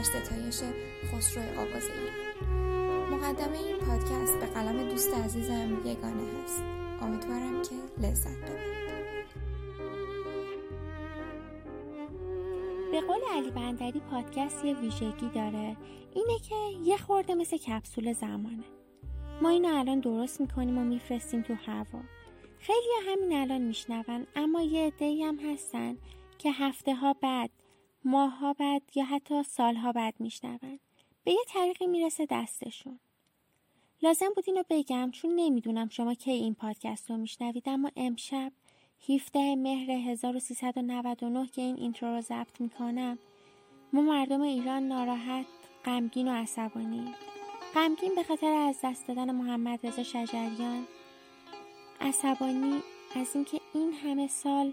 در ستایش خسرو آواز ایران مقدمه این پادکست به قلم دوست عزیزم یگانه هست. امیدوارم که لذت ببرید. به قول علی بندری پادکست یه ویژگی داره. اینه که یه خورده مثل کپسول زمانه. ما اینو الان درست می‌کنیم و میفرستیم تو هوا. خیلی همین الان میشنون اما یه عده‌ای هم هستن که هفته ها بعد ماه ها بعد یا حتی سالها بعد میشنون. به یه طریقی می‌رسه دستشون. لازم بود اینو بگم چون نمی‌دونم شما کی این پادکست رو میشنوید اما امشب 17 مهر 1399 که این اینترو رو ضبط می‌کنم ما مردم ایران ناراحت غمگین و عصبانی. غمگین به خاطر از دست دادن محمد رضا شجریان. عصبانی از اینکه این همه سال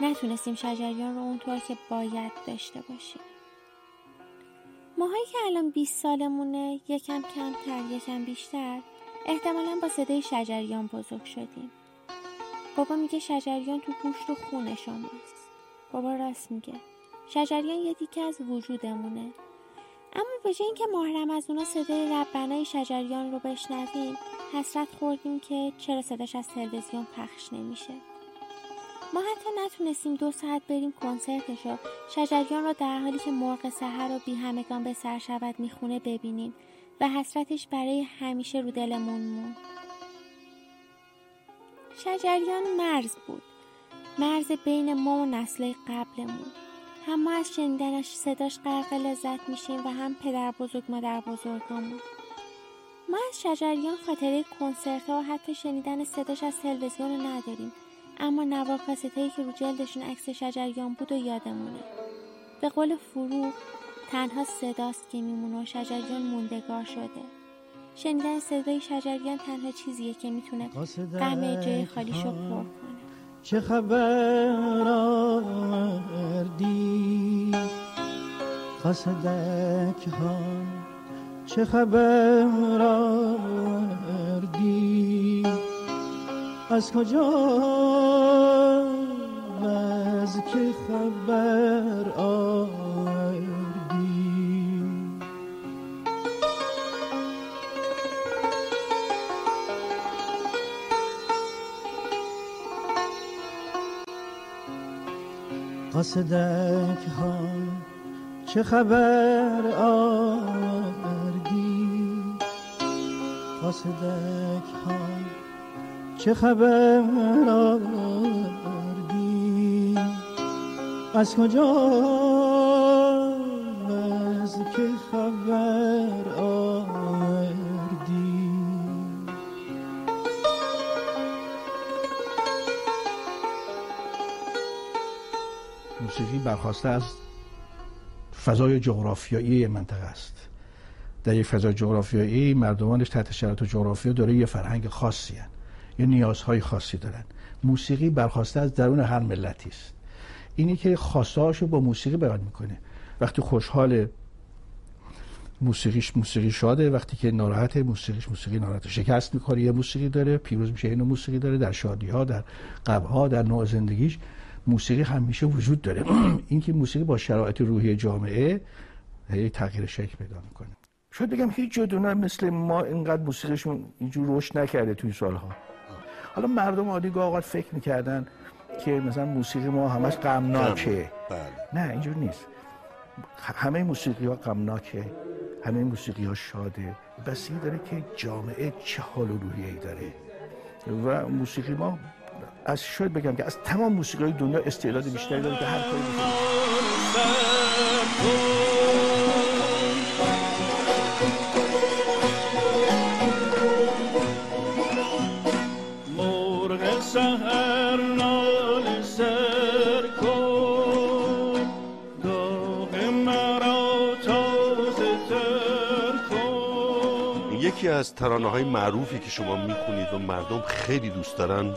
نتونستیم شجریان رو اونطور که باید داشته باشیم. ماهایی که الان 20 سالمونه یکم کمتر یکم بیشتر احتمالا با صدای شجریان بزرگ شدیم. بابا میگه شجریان تو گوشت و خون شماست. بابا راست میگه. شجریان یه دیگه از وجودمونه. اما به جای اینکه محرم از اونا صدای ربنای شجریان رو بشنویم حسرت خوردیم که چرا صداش از تلویزیون پخش نمیشه. ما حتی نتونستیم دو ساعت بریم کنسرتش رو شجریان رو در حالی که مرغ سحر و بی همگان به سر شود می‌خونه ببینیم و حسرتش برای همیشه رو دلمون مون شجریان مرز بود. مرز بین ما و نسل قبلمون. هم ما از شنیدنش صداش غرق لذت میشیم و هم پدر بزرگ مادر بزرگمون. ما از شجریان خاطره کنسرت ها و حتی شنیدن صداش از تلویزیون رو نداریم. اما نوار هایی که رو جلدشون عکس شجریان بود و یادمونه. به قول فرو تنها صداست که میمونه و شجریان موندگار شده. شنیدن صدای شجریان تنها چیزیه که می‌تونه غم جای خالیشو پر کنه. چه خبر آوردی؟ قصدک ها چه خبر آوردی؟ از کجا که خبر آوردی. قصدک ها چه خبر آوردی؟ قصدک ها چه خبر آوردی؟ از کجا از که خبر آوردی؟ موسیقی برخواسته از فضای جغرافیایی منطقه است. در یک فضای جغرافیایی مردمانش تحت شرایط جغرافیا داره یه فرهنگ خاصی هن. یه نیازهای خاصی دارن موسیقی برخواسته از درون هر ملتی است. اینی که خواستهاشو با موسیقی بیان می‌کنه. وقتی خوشحال موسیقیش موسیقی شاده وقتی که ناراحت موسیقیش موسیقی ناراحت شکست می‌خوره. یه موسیقی داره پیروز میشه اینو موسیقی داره در شادی ها در قبها ها در نوع زندگیش موسیقی همیشه وجود داره. اینکه موسیقی با شرایط روحی جامعه هی تغییر شکل پیدا می‌کنه. شاید بگم هیچ جدونه مثل ما اینقدر موسیقیشون اینجور رشد نکرده توی سالها. حالا مردم عادی گاه فکر می‌کردن که مثلا موسیقی ما همش غمناکه. بله. نه اینجور نیست. همه موسیقی ها غمناکه. همه موسیقی ها شاده. بسی داره که جامعه چه حال و روحیه‌ای داره. و موسیقی ما از شاید بگم که از تمام موسیقی دنیا استعداد بیشتری داره که هر کاری یکی از ترانه های معروفی که شما می‌خونید و مردم خیلی دوست دارن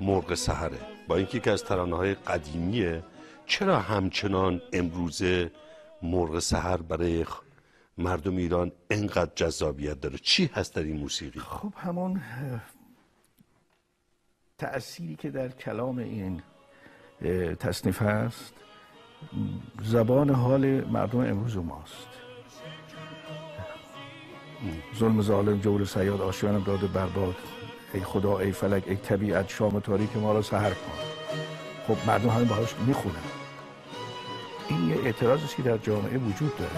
مرغ سهره با اینکه که از ترانه های قدیمیه چرا همچنان امروزه مرغ سهر برای مردم ایران انقدر جذابیت داره؟ چی هست در این موسیقی؟ خب همون تأثیری که در کلام این تصنیف هست. زبان حال مردم امروز ماست. ظلم ظالم جور سیاد آشیانم داده برباد. ای خدا ای فلک ای طبیعت شام تاریک ما را سهر کن. خب مردم همین باهاش می‌خونن. این یه اعتراضی که در جامعه وجود داره.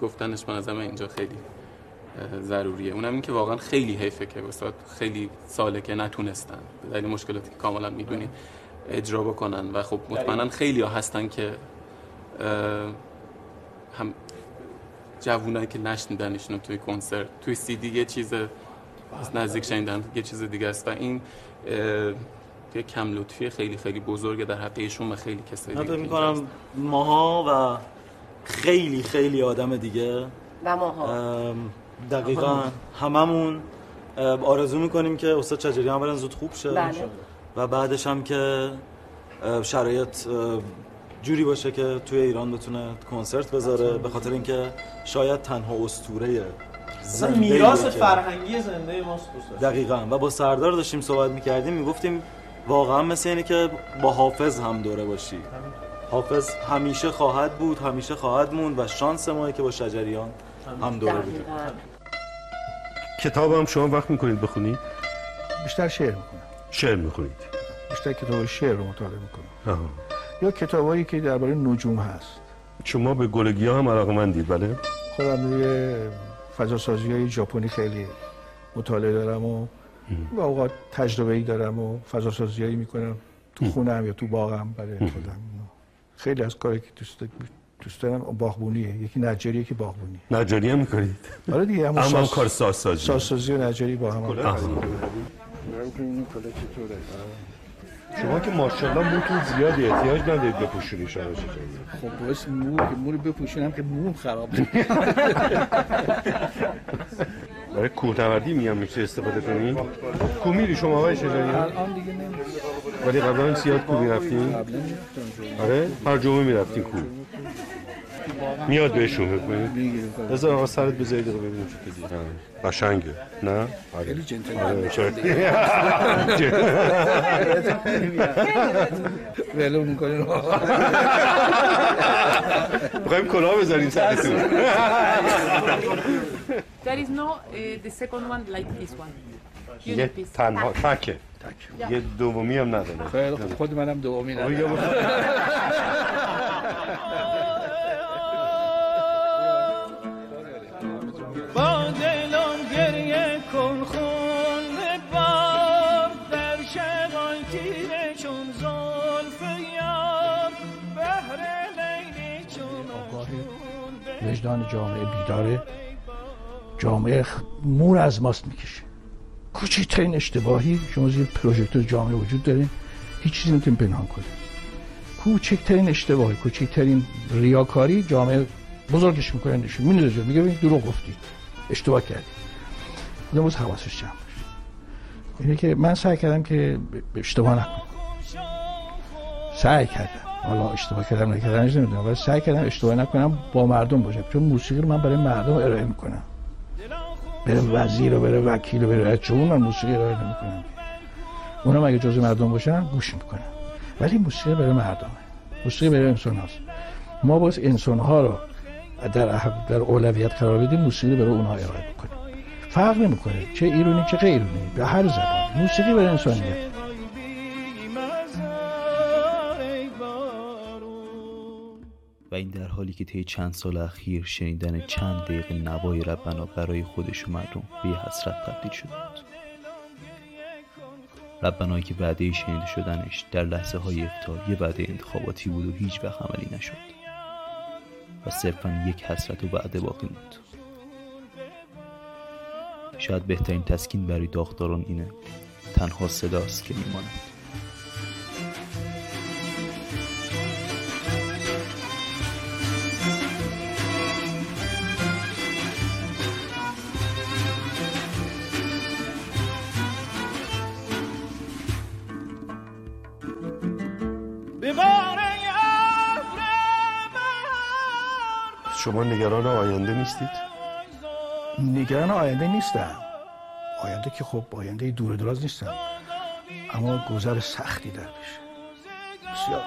گفتنش من ازم اینجا خیلی ضروریه. اونم این که واقعا خیلی حیفه که استاد خیلی ساله که نتونستن. دلیل مشکلاتی که کاملا می‌دونید اجرا بکنن و خب مطمئنا خیلی ها هستن که هم جوونایی که نشنیدنشون توی کنسرت توی سی دی یه چیز نزدیک شنیدن یه چیز دیگه است. و این یه کم لطفی خیلی خیلی بزرگه در حق ایشون و خیلی کسایی دیگه می‌کنم ماها و خیلی خیلی آدم دیگه. و ماها. دقیقا هممون آرزو می‌کنیم که استاد چجری هم برن زود خوب شه. بله. و بعدش هم که شرایط جوری باشه که توی ایران بتونه کنسرت بذاره به خاطر اینکه شاید تنها اسطوره زنده میراث فرهنگی زنده ماست دقیقا. و با سردار داشتیم صحبت می‌کردیم می‌گفتیم واقعا مثل اینه که با حافظ هم دوره باشی. حافظ همیشه خواهد بود همیشه خواهد موند و شانس مایی که با شجریان هم دوره بودیم کتاب هم شما وقت می‌کنید بخونید؟ بیشتر شعر می‌کنم شعر می‌خونید؟ بیشتر کتاب شعر رو مطالعه می‌کنم. یا کتابایی که درباره نجوم هست. شما به گلگی هم علاقه مندید بله؟ خودم روی فضا سازی های ژاپنی خیلی مطالعه دارم و و اوقات تجربه ای دارم و فضا سازی می‌کنم. تو خونم یا تو باغم برای خودم. خیلی از کاری که دوست دوست دارم باغبونیه. یکی نجاریه که باغبونی. نجاری هم می‌کنید؟ آره دیگه اما هم کار سازسازی. سازسازی و نجاری با هم. شما که ماشاءالله موتون زیادی احتیاج ندارید بپوشونی شما. خب باعث مو که مو رو بپوشونم که موم خراب برای کوهنوردی میام میشه استفاده کنی؟ کو میری شما آقای شجری الان دیگه نمیرم ولی قبلا زیاد کو می‌رفتین آره؟ هر جمعه می‌رفتین کو میاد بهشون بکنید بذار آقا سرت بذارید رو ببینیم چه کدی قشنگه. نه؟ خیلی جنتل ولو می‌کنین بخوایم کلاه بذاریم سرتون. There is no uh, the second one like this one. یه تنها تکه. یه دومی هم نداره. خیلی خود منم دومی ندارم. با دلم گریه کن خون بار در شبان تیره چون زلف یار. بهر لیلی چون وجدان جامعه بیداره. جامعه مور از ماست می‌کشه. کوچکترین اشتباهی شما زیر پروژکتور جامعه وجود داره هیچ چیزی نمی‌تونیم پنهان کنیم. کوچکترین اشتباهی کوچکترین ریاکاری جامعه بزرگش می‌کنه نشون میندازه میگه ببین دروغ گفتی. اشتباه کردی. خودم روز حواسش جمع باشه. اینه که من سعی کردم که اشتباه نکنم. سعی کردم. حالا اشتباه کردم نکردم نمی‌دونم. ولی سعی کردم اشتباه نکنم با مردم باشم. چون موسیقی رو من برای مردم ارائه می‌کنم. بره وزیر و بره وکیل و بره چون من موسیقی ارائه نمی‌کنم اونم اگه جزء مردم باشن؟ گوش می‌کنم ولی موسیقی برای مردمه. موسیقی برای انسان هست ما باز انسان ها رو در در اولویت قرار بدیم موسیقی برای اونها ارائه بکنیم فرق نمی‌کنه چه ایرانی چه غیر به هر زبان موسیقی برای انسانیت. این در حالی که طی چند سال اخیر شنیدن چند دقیقه نوای ربنا برای خودش و مردم به حسرت تبدیل شده بود. ربنایی که وعده شنیده شدنش در لحظه های افتار یه وعده انتخاباتی بود و هیچ وقت عملی نشد. و صرفا یک حسرت و وعده باقی موند. شاید بهترین تسکین برای داغداران اینه تنها صداست که میماند. شما نگران آینده نیستید؟ نگران آینده نیستم. آینده که خب آینده دور دراز نیستم. اما گذر سختی در پیشه بسیار.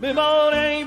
Bimone